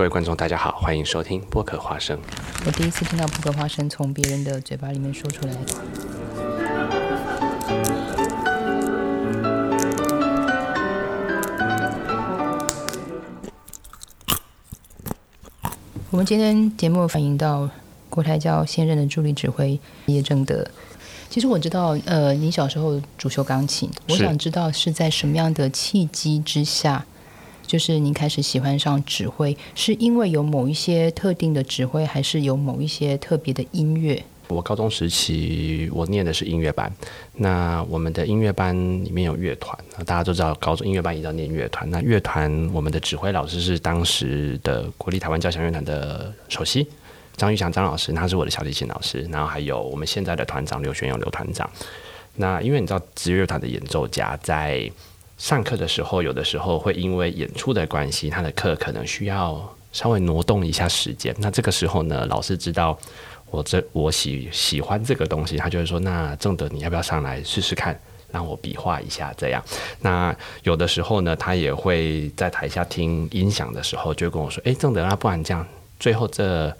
各位观众，大家好，欢迎收听播客花生。我第一次听到波克花生从别人的嘴巴里面说出来。我们今天节目反映到国台教现任的助理指挥叶正德。其实我知道，呃，你小时候主修钢琴，我想知道是在什么样的契机之下，就是您开始喜欢上指挥，是因为有某一些特定的指挥，还是有某一些特别的音乐？我高中时期我念的是音乐班，那我们的音乐班里面有乐团，大家都知道高中音乐班一定要念乐团。那乐团我们的指挥老师是当时的国立台湾交响乐团的首席张玉祥张老师，他是我的小提琴老师，然后还有我们现在的团长刘玄勇刘团长。那因为你知道职业乐团的演奏家在上课的时候，有的时候会因为演出的关系，他的课可能需要稍微挪动一下时间。那这个时候呢，老师知道我这我喜喜欢这个东西，他就会说：“那正德，你要不要上来试试看？”让我比划一下，这样。那有的时候呢，他也会在台下听音响的时候，就跟我说：“诶，正德，那不然这样，最后这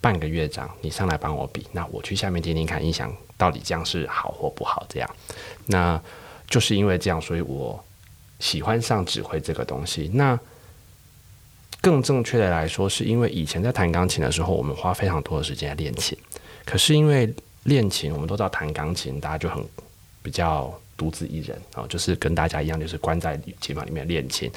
半个乐章你上来帮我比，那我去下面听听看音响到底这样是好或不好。”这样，那就是因为这样，所以我喜欢上指挥这个东西。那更正确的来说，是因为以前在弹钢琴的时候，我们花非常多的时间练琴。可是因为练琴，我们都知道弹钢琴，大家就很比较独自一人啊、哦，就是跟大家一样，就是关在琴房里面练琴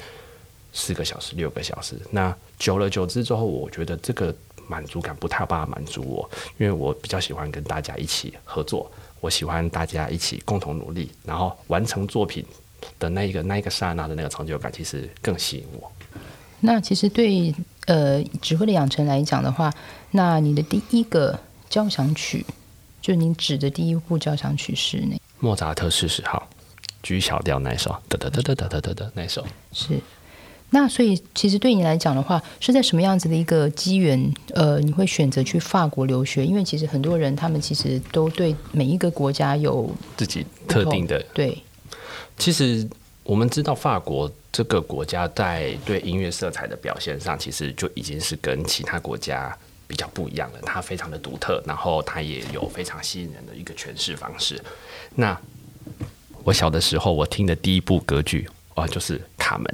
四个小时、六个小时。那久了久之之后，我觉得这个满足感不太有办法满足我，因为我比较喜欢跟大家一起合作，我喜欢大家一起共同努力，然后完成作品的那一个那一个刹那的那个成就感，其实更吸引我。那其实对呃指挥的养成来讲的话，那你的第一个交响曲，就您指的第一部交响曲是哪？莫扎特四十号，G 小调那首，得得得得得得得得那首是。那所以其实对你来讲的话，是在什么样子的一个机缘，呃，你会选择去法国留学？因为其实很多人他们其实都对每一个国家有自己特定的。对，其实我们知道法国这个国家在对音乐色彩的表现上，其实就已经是跟其他国家比较不一样了。它非常的独特，然后它也有非常吸引人的一个诠释方式。那我小的时候，我听的第一部歌剧啊，就是《卡门》。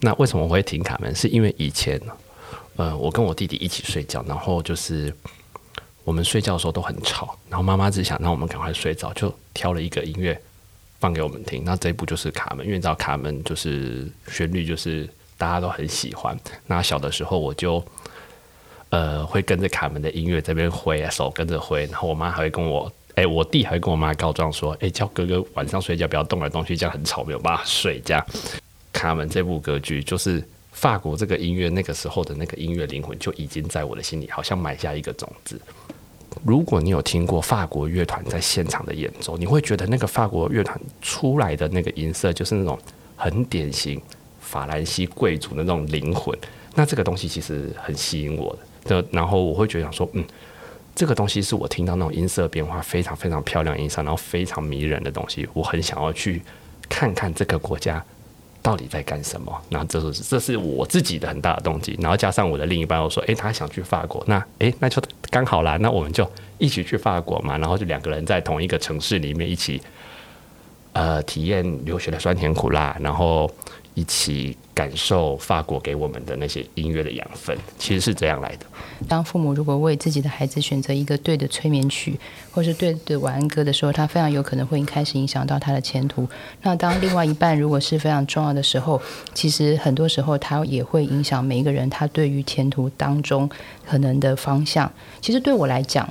那为什么我会听《卡门》？是因为以前，呃，我跟我弟弟一起睡觉，然后就是我们睡觉的时候都很吵，然后妈妈只想让我们赶快睡着，就挑了一个音乐放给我们听。那这一部就是《卡门》，因为你知道《卡门》就是旋律就是大家都很喜欢。那小的时候我就呃会跟着卡门的音乐这边挥啊，手跟着挥，然后我妈还会跟我。哎，我弟还会跟我妈告状说：“哎，叫哥哥晚上睡觉不要动来动去，这样很吵，没有办法睡。”这样，《卡门》这部歌剧就是法国这个音乐那个时候的那个音乐灵魂就已经在我的心里好像埋下一个种子。如果你有听过法国乐团在现场的演奏，你会觉得那个法国乐团出来的那个音色就是那种很典型法兰西贵族的那种灵魂。那这个东西其实很吸引我的，然后我会觉得想说，嗯。这个东西是我听到那种音色变化非常非常漂亮音色，然后非常迷人的东西，我很想要去看看这个国家到底在干什么。然后这是这是我自己的很大的动机，然后加上我的另一半，我说，诶，他想去法国，那诶，那就刚好啦，那我们就一起去法国嘛，然后就两个人在同一个城市里面一起，呃，体验留学的酸甜苦辣，然后一起感受法国给我们的那些音乐的养分，其实是这样来的。当父母如果为自己的孩子选择一个对的催眠曲，或是对的晚安歌的时候，他非常有可能会开始影响到他的前途。那当另外一半如果是非常重要的时候，其实很多时候他也会影响每一个人他对于前途当中可能的方向。其实对我来讲，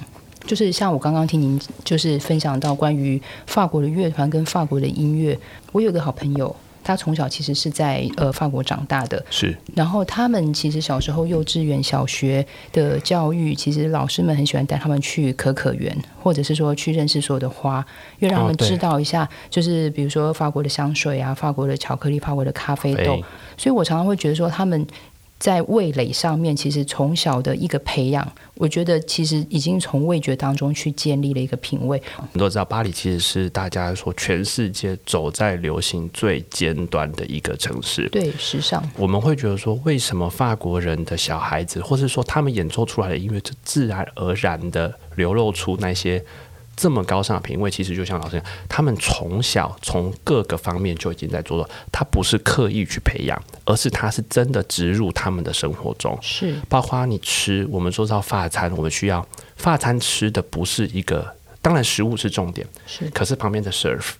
就是像我刚刚听您就是分享到关于法国的乐团跟法国的音乐，我有个好朋友。他从小其实是在呃法国长大的，是。然后他们其实小时候幼稚园、小学的教育，其实老师们很喜欢带他们去可可园，或者是说去认识所有的花，又让他们知道一下，就是比如说法国的香水啊、法国的巧克力、法国的咖啡豆。所以我常常会觉得说，他们在味蕾上面，其实从小的一个培养，我觉得其实已经从味觉当中去建立了一个品味。我们都知道，巴黎其实是大家说全世界走在流行最尖端的一个城市。对，时尚。我们会觉得说，为什么法国人的小孩子，或是说他们演奏出来的音乐，就自然而然的流露出那些。这么高尚的品味，其实就像老师讲，他们从小从各个方面就已经在做了。他不是刻意去培养，而是他是真的植入他们的生活中。是，包括你吃，我们说到法餐，我们需要法餐吃的不是一个，当然食物是重点，是，可是旁边的 serve，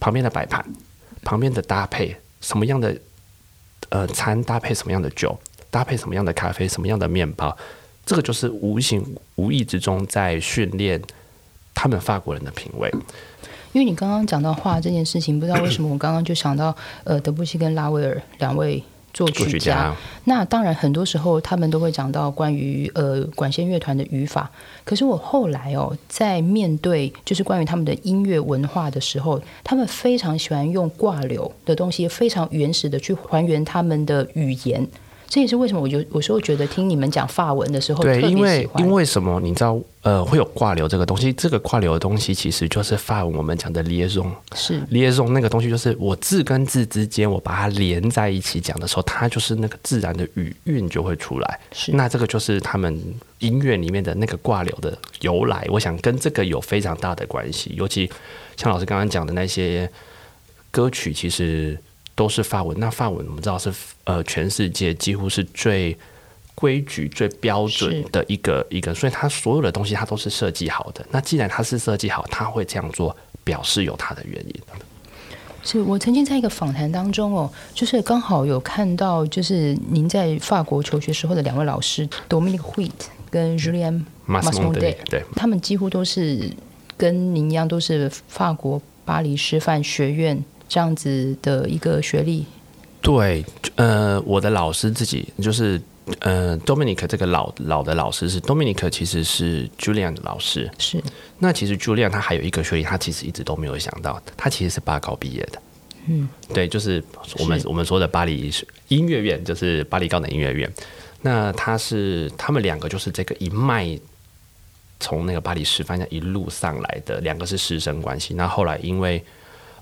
旁边的摆盘，旁边的搭配，什么样的呃餐搭配什么样的酒，搭配什么样的咖啡，什么样的面包，这个就是无形无意之中在训练。他们法国人的品味，因为你刚刚讲到画这件事情，不知道为什么我刚刚就想到，呃，德布西跟拉威尔两位作曲家。那当然，很多时候他们都会讲到关于呃管弦乐团的语法。可是我后来哦，在面对就是关于他们的音乐文化的时候，他们非常喜欢用挂流的东西，非常原始的去还原他们的语言。这也是为什么我就有时候觉得听你们讲法文的时候，对，因为因为什么？你知道，呃，会有挂流这个东西。这个挂流的东西其实就是法文我们讲的 liaison，是 liaison 那个东西，就是我字跟字之间，我把它连在一起讲的时候，它就是那个自然的语韵就会出来。是，那这个就是他们音乐里面的那个挂流的由来。我想跟这个有非常大的关系。尤其像老师刚刚讲的那些歌曲，其实。都是法文，那法文我们知道是呃全世界几乎是最规矩、最标准的一个一个，所以它所有的东西它都是设计好的。那既然它是设计好，它会这样做，表示有它的原因。是我曾经在一个访谈当中哦，就是刚好有看到，就是您在法国求学时候的两位老师 Dominic Huit 跟 Julian Masmonde，对，他们几乎都是跟您一样，都是法国巴黎师范学院。这样子的一个学历，对，呃，我的老师自己就是，呃，Dominic 这个老老的老师是 Dominic，其实是 Julian 的老师，是。那其实 Julian 他还有一个学历，他其实一直都没有想到，他其实是八高毕业的，嗯，对，就是我们我们说的巴黎音乐院，就是巴黎高等音乐院。那他是他们两个就是这个一脉从那个巴黎师范一路上来的，两个是师生关系。那后来因为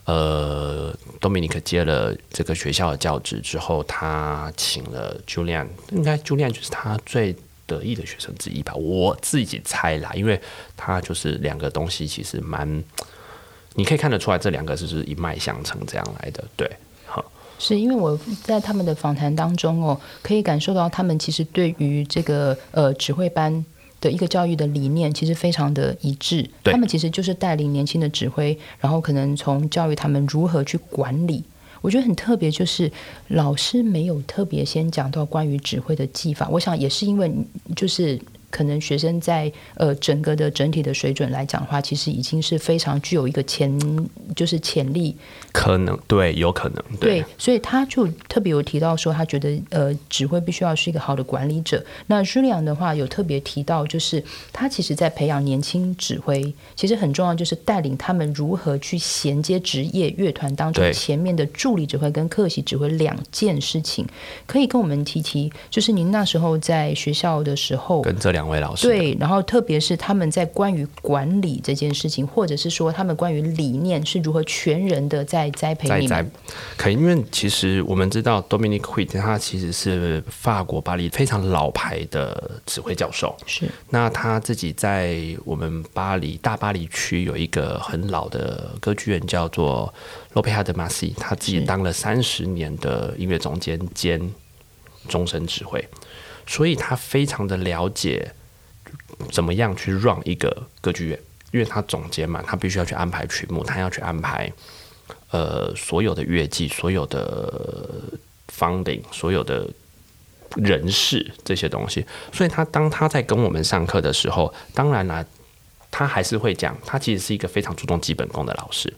呃，Dominic 接了这个学校的教职之后，他请了 Julian，应该 Julian 就是他最得意的学生之一吧？我自己猜啦，因为他就是两个东西其实蛮，你可以看得出来，这两个是是一脉相承这样来的。对，好，是因为我在他们的访谈当中哦，可以感受到他们其实对于这个呃指挥班。的一个教育的理念其实非常的一致，他们其实就是带领年轻的指挥，然后可能从教育他们如何去管理。我觉得很特别，就是老师没有特别先讲到关于指挥的技法，我想也是因为就是。可能学生在呃整个的整体的水准来讲的话，其实已经是非常具有一个潜就是潜力，可能对，有可能对，所以他就特别有提到说，他觉得呃指挥必须要是一个好的管理者。那 Julian 的话有特别提到，就是他其实在培养年轻指挥，其实很重要，就是带领他们如何去衔接职业乐团当中前面的助理指挥跟客席指挥两件事情。可以跟我们提提，就是您那时候在学校的时候跟这两。两位老师对，然后特别是他们在关于管理这件事情，或者是说他们关于理念是如何全人的在栽培你们。可因为其实我们知道 Dominic Huit 他其实是法国巴黎非常老牌的指挥教授，是。那他自己在我们巴黎大巴黎区有一个很老的歌剧院叫做洛佩哈德马西他自己当了三十年的音乐总监兼终身指挥。所以他非常的了解怎么样去 run 一个歌剧院，因为他总监嘛，他必须要去安排曲目，他要去安排呃所有的乐季、所有的 funding、所有的人事这些东西。所以他当他在跟我们上课的时候，当然了，他还是会讲，他其实是一个非常注重基本功的老师。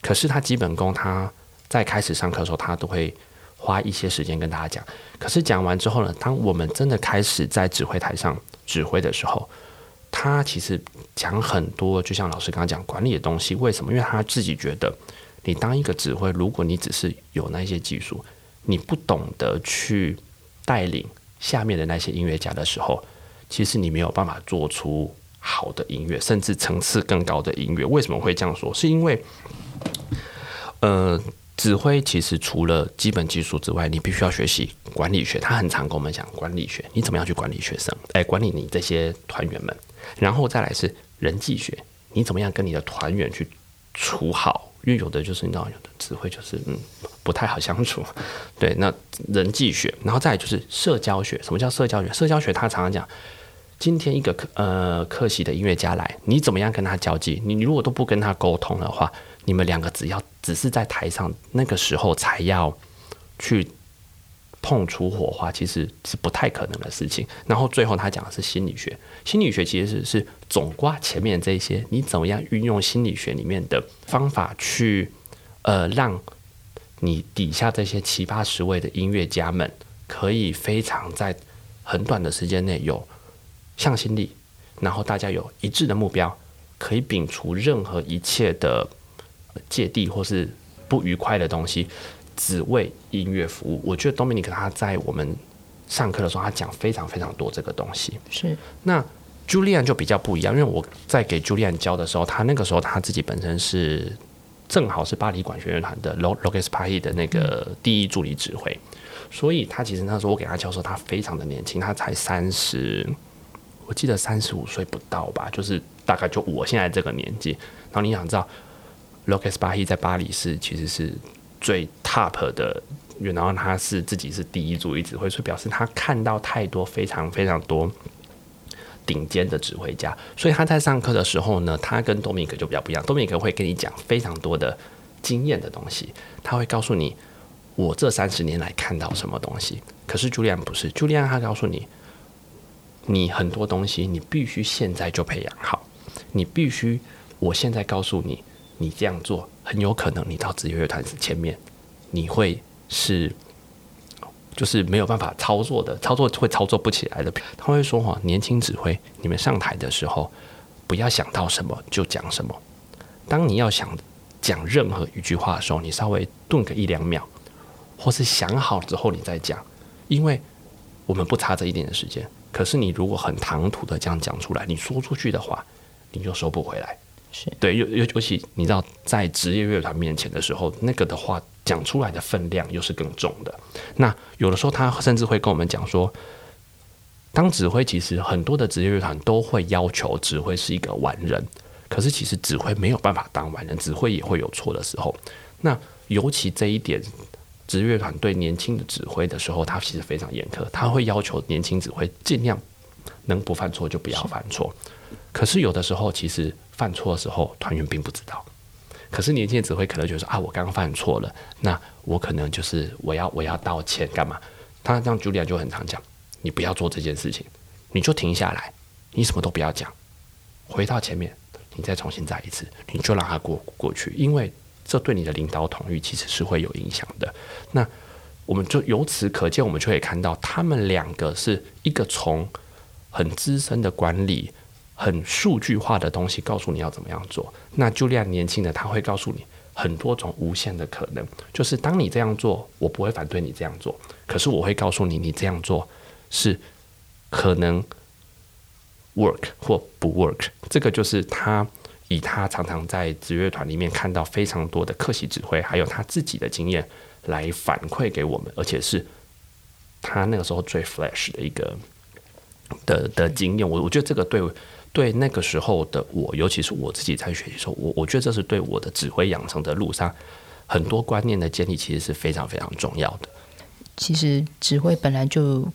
可是他基本功，他在开始上课的时候，他都会。花一些时间跟大家讲，可是讲完之后呢，当我们真的开始在指挥台上指挥的时候，他其实讲很多，就像老师刚刚讲管理的东西。为什么？因为他自己觉得，你当一个指挥，如果你只是有那些技术，你不懂得去带领下面的那些音乐家的时候，其实你没有办法做出好的音乐，甚至层次更高的音乐。为什么会这样说？是因为，呃，指挥其实除了基本技术之外，你必须要学习管理学。他很常跟我们讲管理学，你怎么样去管理学生？哎，管理你这些团员们。然后再来是人际学，你怎么样跟你的团员去处好？因为有的就是你知道，有的指挥就是嗯不太好相处。对，那人际学，然后再来就是社交学。什么叫社交学？社交学他常常讲，今天一个客呃客席的音乐家来，你怎么样跟他交际？你如果都不跟他沟通的话，你们两个只要只是在台上那个时候才要去。碰出火花其实是不太可能的事情。然后最后他讲的是心理学，心理学其实是是总挂前面这些，你怎么样运用心理学里面的方法去呃，让你底下这些七八十位的音乐家们可以非常在很短的时间内有向心力，然后大家有一致的目标，可以摒除任何一切的芥蒂或是不愉快的东西。只为音乐服务，我觉得 Dominic 他在我们上课的时候，他讲非常非常多这个东西。是，那 Julian 就比较不一样，因为我在给 Julian 教的时候，他那个时候他自己本身是正好是巴黎管弦乐团的 Lo Loges Party 的那个第一助理指挥，所以他其实那时候我给他教授，他非常的年轻，他才三十，我记得三十五岁不到吧，就是大概就我现在这个年纪。然后你想知道 Loges 巴黎在巴黎是其实是。最 top 的，然后他是自己是第一组一指挥，所以表示他看到太多非常非常多顶尖的指挥家，所以他在上课的时候呢，他跟多米克就比较不一样。多米克会跟你讲非常多的经验的东西，他会告诉你我这三十年来看到什么东西。可是朱利安不是，朱利安他告诉你，你很多东西你必须现在就培养好，你必须我现在告诉你，你这样做。很有可能你到职业乐团前面，你会是就是没有办法操作的，操作会操作不起来的。他会说：“哈，年轻指挥，你们上台的时候，不要想到什么就讲什么。当你要想讲任何一句话的时候，你稍微顿个一两秒，或是想好之后你再讲，因为我们不差这一点的时间。可是你如果很唐突的这样讲出来，你说出去的话，你就收不回来。”对，尤尤尤其你知道，在职业乐团面前的时候，那个的话讲出来的分量又是更重的。那有的时候他甚至会跟我们讲说，当指挥其实很多的职业乐团都会要求指挥是一个完人，可是其实指挥没有办法当完人，指挥也会有错的时候。那尤其这一点，职业乐团对年轻的指挥的时候，他其实非常严苛，他会要求年轻指挥尽量能不犯错就不要犯错。可是有的时候其实。犯错的时候，团员并不知道。可是年轻的指挥可能觉得说：“啊，我刚刚犯错了，那我可能就是我要我要道歉，干嘛？”他这样朱莉亚就很常讲：“你不要做这件事情，你就停下来，你什么都不要讲，回到前面，你再重新再一次，你就让他过过去，因为这对你的领导统御其实是会有影响的。”那我们就由此可见，我们就可以看到，他们两个是一个从很资深的管理。很数据化的东西告诉你要怎么样做。那就这样年轻的他会告诉你很多种无限的可能。就是当你这样做，我不会反对你这样做，可是我会告诉你，你这样做是可能 work 或不 work。这个就是他以他常常在职乐团里面看到非常多的客席指挥，还有他自己的经验来反馈给我们，而且是他那个时候最 flash 的一个的的经验。我我觉得这个对。对那个时候的我，尤其是我自己在学习的时候，我我觉得这是对我的指挥养成的路上很多观念的建立，其实是非常非常重要的。其实指挥本来就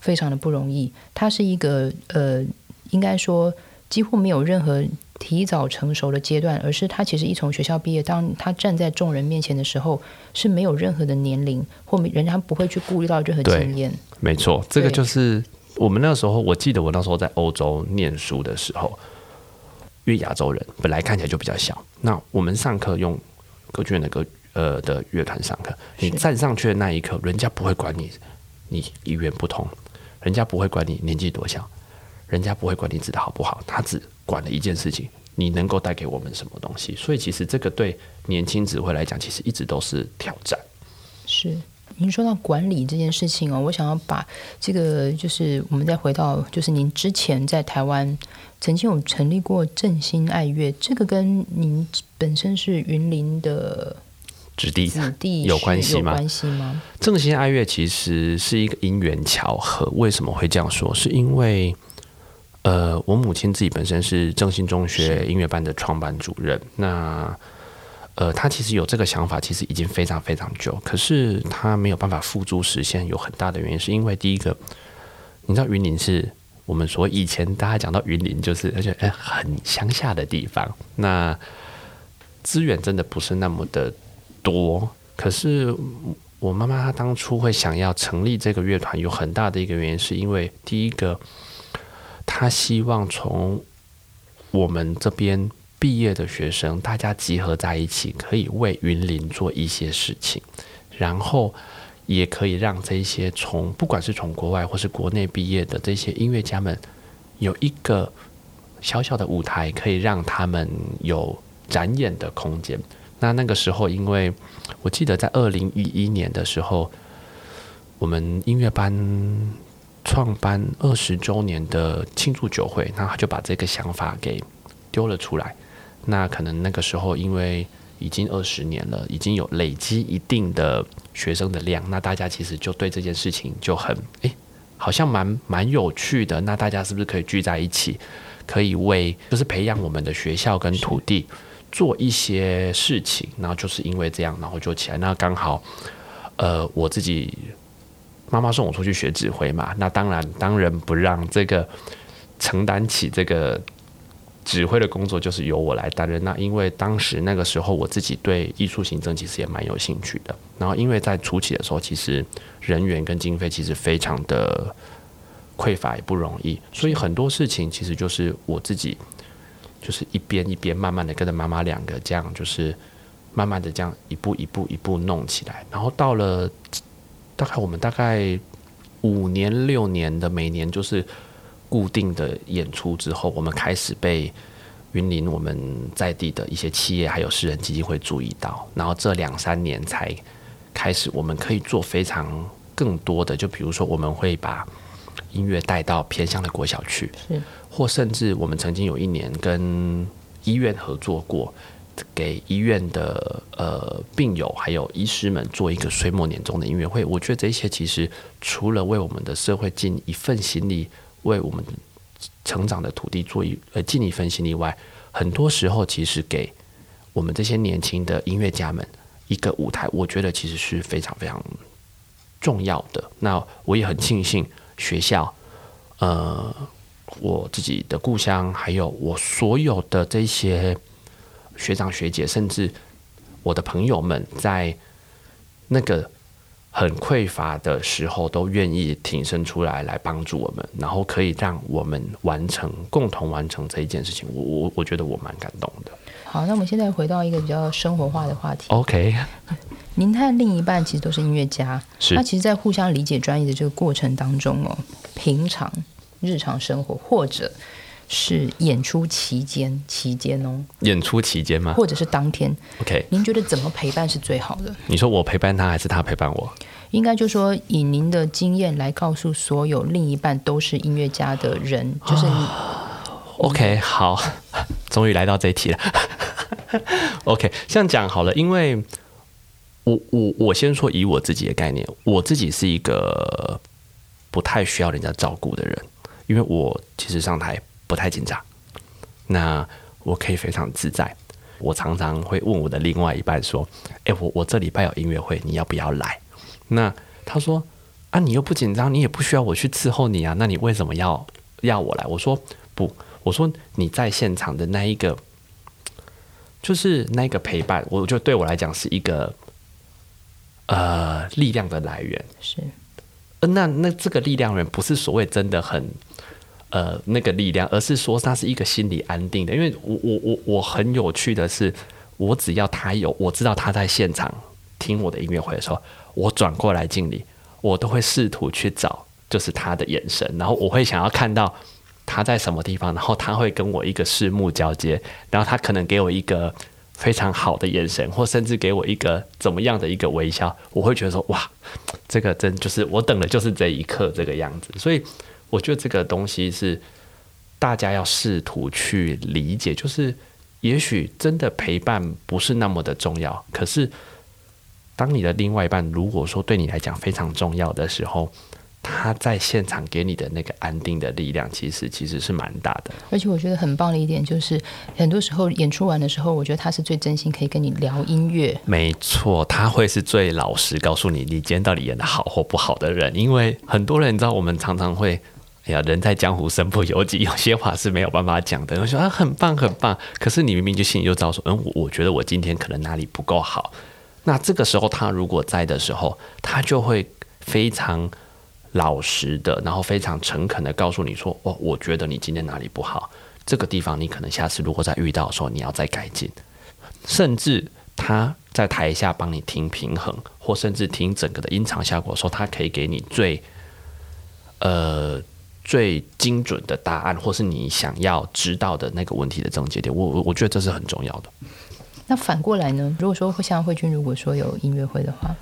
非常的不容易，它是一个呃，应该说几乎没有任何提早成熟的阶段，而是他其实一从学校毕业，当他站在众人面前的时候，是没有任何的年龄或人家不会去顾虑到任何经验。没错，这个就是。我们那时候，我记得我那时候在欧洲念书的时候，因为亚洲人本来看起来就比较小。那我们上课用歌剧院的歌呃的乐团上课，你站上去的那一刻，人家不会管你你语言不通，人家不会管你年纪多小，人家不会管你指的好不好，他只管了一件事情：你能够带给我们什么东西。所以其实这个对年轻指挥来讲，其实一直都是挑战。是。您说到管理这件事情哦，我想要把这个就是我们再回到就是您之前在台湾曾经有成立过振兴爱乐，这个跟您本身是云林的子弟子弟有关系吗？有关系吗？正兴爱乐其实是一个因缘巧合，为什么会这样说？是因为呃，我母亲自己本身是正兴中学音乐班的创办主任，那呃，他其实有这个想法，其实已经非常非常久，可是他没有办法付诸实现，有很大的原因是因为第一个，你知道云林是我们说以前大家讲到云林，就是而且哎很乡下的地方，那资源真的不是那么的多，可是。我妈妈她当初会想要成立这个乐团，有很大的一个原因，是因为第一个，她希望从我们这边毕业的学生，大家集合在一起，可以为云林做一些事情，然后也可以让这些从不管是从国外或是国内毕业的这些音乐家们，有一个小小的舞台，可以让他们有展演的空间。那那个时候，因为我记得在二零一一年的时候，我们音乐班创班二十周年的庆祝酒会，那他就把这个想法给丢了出来。那可能那个时候，因为已经二十年了，已经有累积一定的学生的量，那大家其实就对这件事情就很诶，好像蛮蛮有趣的。那大家是不是可以聚在一起，可以为就是培养我们的学校跟土地？做一些事情，然后就是因为这样，然后就起来。那刚好，呃，我自己妈妈送我出去学指挥嘛。那当然，当仁不让，这个承担起这个指挥的工作，就是由我来担任。那因为当时那个时候，我自己对艺术行政其实也蛮有兴趣的。然后因为在初期的时候，其实人员跟经费其实非常的匮乏，也不容易，所以很多事情其实就是我自己。就是一边一边慢慢的跟着妈妈两个这样，就是慢慢的这样一步一步一步弄起来，然后到了大概我们大概五年六年的每年就是固定的演出之后，我们开始被云林我们在地的一些企业还有私人基金会注意到，然后这两三年才开始我们可以做非常更多的，就比如说我们会把音乐带到偏乡的国小去。或甚至我们曾经有一年跟医院合作过，给医院的呃病友还有医师们做一个岁末年终的音乐会。我觉得这些其实除了为我们的社会尽一份心力，为我们成长的土地做一呃尽一份心力外，很多时候其实给我们这些年轻的音乐家们一个舞台，我觉得其实是非常非常重要的。那我也很庆幸学校呃。我自己的故乡，还有我所有的这些学长学姐，甚至我的朋友们，在那个很匮乏的时候，都愿意挺身出来来帮助我们，然后可以让我们完成共同完成这一件事情。我我我觉得我蛮感动的。好，那我们现在回到一个比较生活化的话题。OK，您和另一半其实都是音乐家，是那其实，在互相理解专业的这个过程当中哦，平常。日常生活，或者是演出期间期间哦，演出期间吗？或者是当天？OK，您觉得怎么陪伴是最好的？你说我陪伴他，还是他陪伴我？应该就说以您的经验来告诉所有另一半都是音乐家的人，就是 OK，好，终于来到这一题了。OK，这样讲好了，因为我我我先说以我自己的概念，我自己是一个不太需要人家照顾的人。因为我其实上台不太紧张，那我可以非常自在。我常常会问我的另外一半说：“哎，我我这礼拜有音乐会，你要不要来？”那他说：“啊，你又不紧张，你也不需要我去伺候你啊，那你为什么要要我来？”我说：“不，我说你在现场的那一个，就是那个陪伴，我就对我来讲是一个呃力量的来源。是，那那这个力量源不是所谓真的很。”呃，那个力量，而是说它是一个心理安定的。因为我我我我很有趣的是，我只要他有，我知道他在现场听我的音乐会的时候，我转过来敬礼，我都会试图去找就是他的眼神，然后我会想要看到他在什么地方，然后他会跟我一个视目交接，然后他可能给我一个非常好的眼神，或甚至给我一个怎么样的一个微笑，我会觉得说哇，这个真就是我等的就是这一刻这个样子。所以我觉得这个东西是大家要试图去理解，就是也许真的陪伴不是那么的重要，可是当你的另外一半如果说对你来讲非常重要的时候。他在现场给你的那个安定的力量，其实其实是蛮大的。而且我觉得很棒的一点就是，很多时候演出完的时候，我觉得他是最真心可以跟你聊音乐。没错，他会是最老实告诉你你今天到底演的好或不好的人。因为很多人你知道，我们常常会，哎呀，人在江湖身不由己，有些话是没有办法讲的。我说啊，很棒很棒，可是你明明就心里就知道说，嗯，我觉得我今天可能哪里不够好。那这个时候他如果在的时候，他就会非常。老实的，然后非常诚恳的告诉你说：“哦，我觉得你今天哪里不好，这个地方你可能下次如果再遇到的时候，你要再改进。”甚至他在台下帮你听平衡，或甚至听整个的音场效果，说他可以给你最呃最精准的答案，或是你想要知道的那个问题的症结点。我我我觉得这是很重要的。那反过来呢？如果说像慧君，如果说有音乐会的话，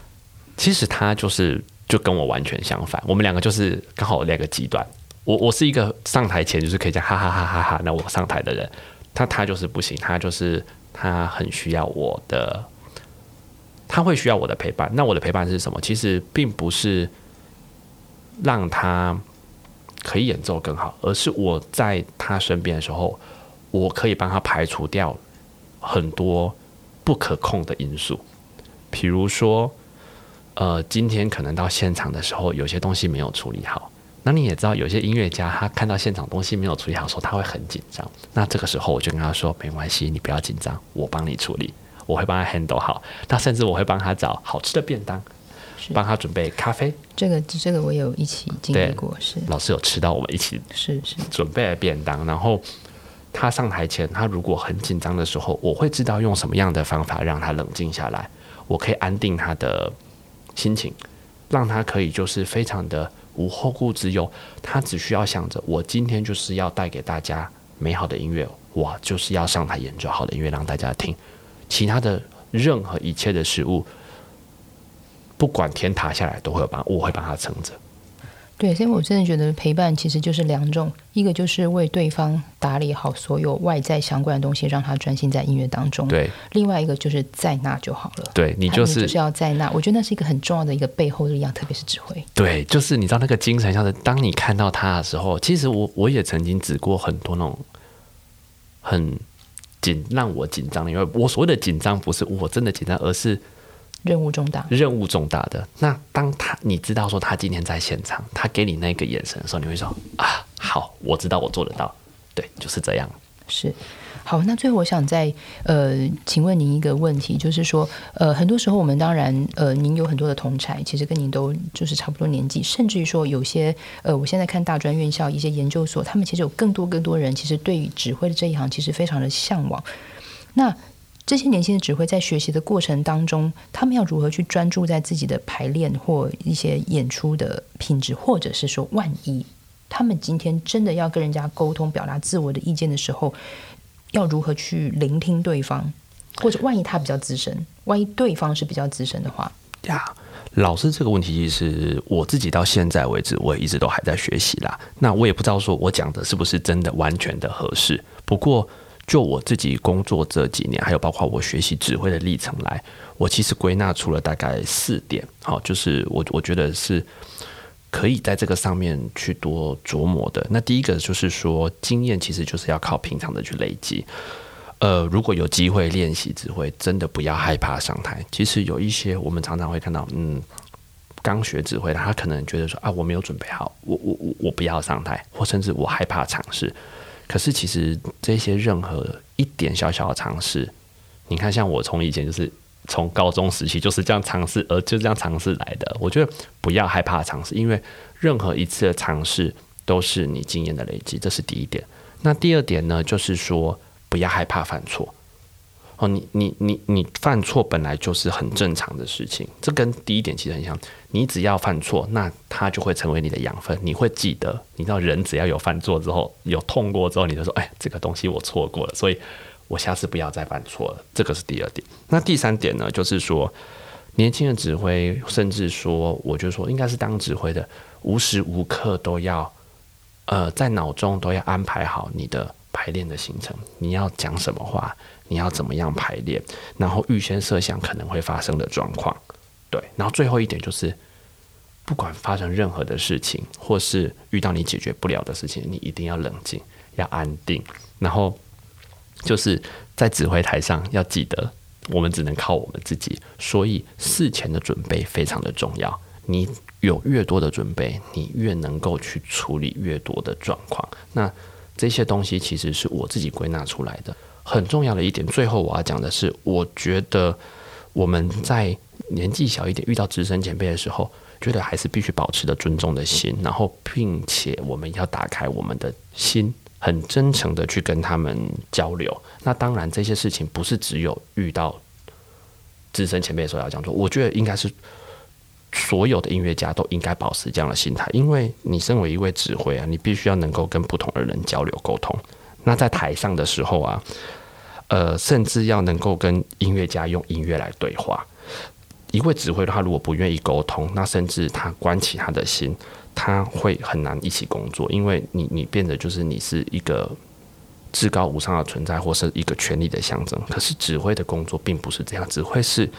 其实他就是。就跟我完全相反，我们两个就是刚好两个极端。我我是一个上台前就是可以讲哈哈哈哈哈，那我上台的人，他他就是不行，他就是他很需要我的，他会需要我的陪伴。那我的陪伴是什么？其实并不是让他可以演奏更好，而是我在他身边的时候，我可以帮他排除掉很多不可控的因素，比如说。呃，今天可能到现场的时候，有些东西没有处理好。那你也知道，有些音乐家他看到现场东西没有处理好，时候他会很紧张。那这个时候，我就跟他说：“没关系，你不要紧张，我帮你处理，我会帮他 handle 好。那甚至我会帮他找好吃的便当，帮他准备咖啡。这个这个我有一起经历过，是老师有吃到我们一起是是准备了便当。然后他上台前，他如果很紧张的时候，我会知道用什么样的方法让他冷静下来，我可以安定他的。心情，让他可以就是非常的无后顾之忧，他只需要想着我今天就是要带给大家美好的音乐，我就是要上台演奏好的音乐让大家听，其他的任何一切的食物，不管天塌下来都会帮，我会帮他撑着。对，所以我真的觉得陪伴其实就是两种，一个就是为对方打理好所有外在相关的东西，让他专心在音乐当中；对，另外一个就是在那就好了。对你就是就是要在那，我觉得那是一个很重要的一个背后的力量，特别是指挥。对，就是你知道那个精神，像是当你看到他的时候，其实我我也曾经指过很多那种很紧让我紧张的，因为我所谓的紧张不是我真的紧张，而是。任务重大，任务重大的。那当他你知道说他今天在现场，他给你那个眼神的时候，你会说啊，好，我知道我做得到。对，就是这样。是，好。那最后我想再呃，请问您一个问题，就是说呃，很多时候我们当然呃，您有很多的同才，其实跟您都就是差不多年纪，甚至于说有些呃，我现在看大专院校一些研究所，他们其实有更多更多人，其实对于指挥的这一行其实非常的向往。那这些年轻的指挥在学习的过程当中，他们要如何去专注在自己的排练或一些演出的品质，或者是说，万一他们今天真的要跟人家沟通、表达自我的意见的时候，要如何去聆听对方？或者万一他比较资深，万一对方是比较资深的话，呀，老师这个问题其实我自己到现在为止，我也一直都还在学习啦。那我也不知道说我讲的是不是真的完全的合适，不过。就我自己工作这几年，还有包括我学习指挥的历程来，我其实归纳出了大概四点，好，就是我我觉得是可以在这个上面去多琢磨的。那第一个就是说，经验其实就是要靠平常的去累积。呃，如果有机会练习指挥，真的不要害怕上台。其实有一些我们常常会看到，嗯，刚学指挥的，他可能觉得说啊，我没有准备好，我我我我不要上台，或甚至我害怕尝试。可是，其实这些任何一点小小的尝试，你看，像我从以前就是从高中时期就是这样尝试，而就这样尝试来的。我觉得不要害怕尝试，因为任何一次的尝试都是你经验的累积，这是第一点。那第二点呢，就是说不要害怕犯错。哦，你你你你犯错本来就是很正常的事情，这跟第一点其实很像。你只要犯错，那它就会成为你的养分，你会记得。你知道，人只要有犯错之后，有痛过之后，你就说：“哎，这个东西我错过了。”所以，我下次不要再犯错了。这个是第二点。那第三点呢，就是说，年轻的指挥，甚至说，我就说，应该是当指挥的，无时无刻都要，呃，在脑中都要安排好你的排练的行程，你要讲什么话，你要怎么样排练，然后预先设想可能会发生的状况。对，然后最后一点就是。不管发生任何的事情，或是遇到你解决不了的事情，你一定要冷静，要安定。然后就是在指挥台上要记得，我们只能靠我们自己，所以事前的准备非常的重要。你有越多的准备，你越能够去处理越多的状况。那这些东西其实是我自己归纳出来的。很重要的一点，最后我要讲的是，我觉得我们在年纪小一点遇到资深前辈的时候。觉得还是必须保持着尊重的心，然后并且我们要打开我们的心，很真诚的去跟他们交流。那当然，这些事情不是只有遇到资深前辈的时候要讲做，我觉得应该是所有的音乐家都应该保持这样的心态，因为你身为一位指挥啊，你必须要能够跟不同的人交流沟通。那在台上的时候啊，呃，甚至要能够跟音乐家用音乐来对话。一位指挥他如果不愿意沟通，那甚至他关起他的心，他会很难一起工作，因为你你变得就是你是一个至高无上的存在，或是一个权力的象征。可是指挥的工作并不是这样，指挥是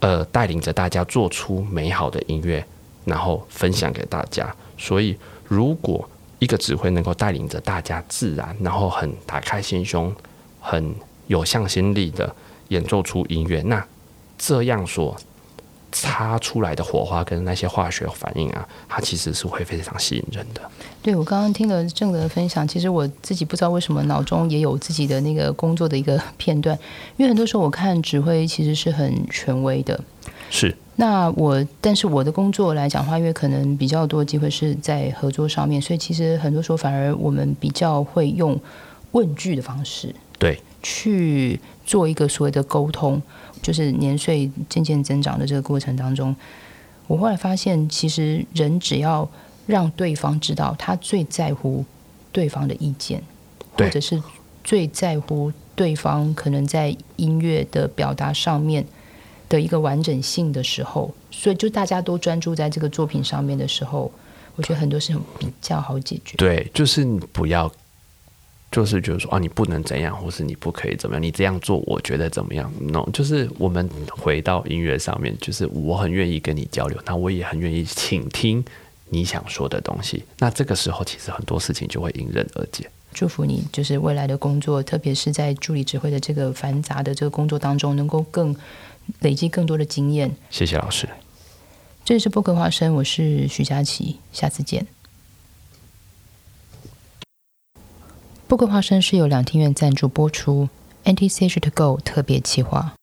呃带领着大家做出美好的音乐，然后分享给大家。所以如果一个指挥能够带领着大家自然，然后很打开心胸，很有向心力的演奏出音乐，那。这样说，擦出来的火花跟那些化学反应啊，它其实是会非常吸引人的。对我刚刚听了郑的分享，其实我自己不知道为什么脑中也有自己的那个工作的一个片段，因为很多时候我看指挥其实是很权威的。是。那我，但是我的工作来讲话，因为可能比较多机会是在合作上面，所以其实很多时候反而我们比较会用问句的方式，对，去做一个所谓的沟通。就是年岁渐渐增长的这个过程当中，我后来发现，其实人只要让对方知道他最在乎对方的意见，或者是最在乎对方可能在音乐的表达上面的一个完整性的时候，所以就大家都专注在这个作品上面的时候，我觉得很多事情比较好解决。对，就是你不要。就是觉得说啊，你不能怎样，或是你不可以怎么样，你这样做，我觉得怎么样？no，就是我们回到音乐上面，就是我很愿意跟你交流，那我也很愿意倾听你想说的东西。那这个时候，其实很多事情就会迎刃而解。祝福你，就是未来的工作，特别是在助理指挥的这个繁杂的这个工作当中，能够更累积更多的经验。谢谢老师。这里是播客花生，我是徐佳琪，下次见。布克，花生是由两厅院赞助播出，NTC H to Go 特别企划。